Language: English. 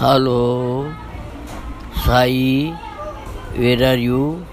Hello, Sai, where are you?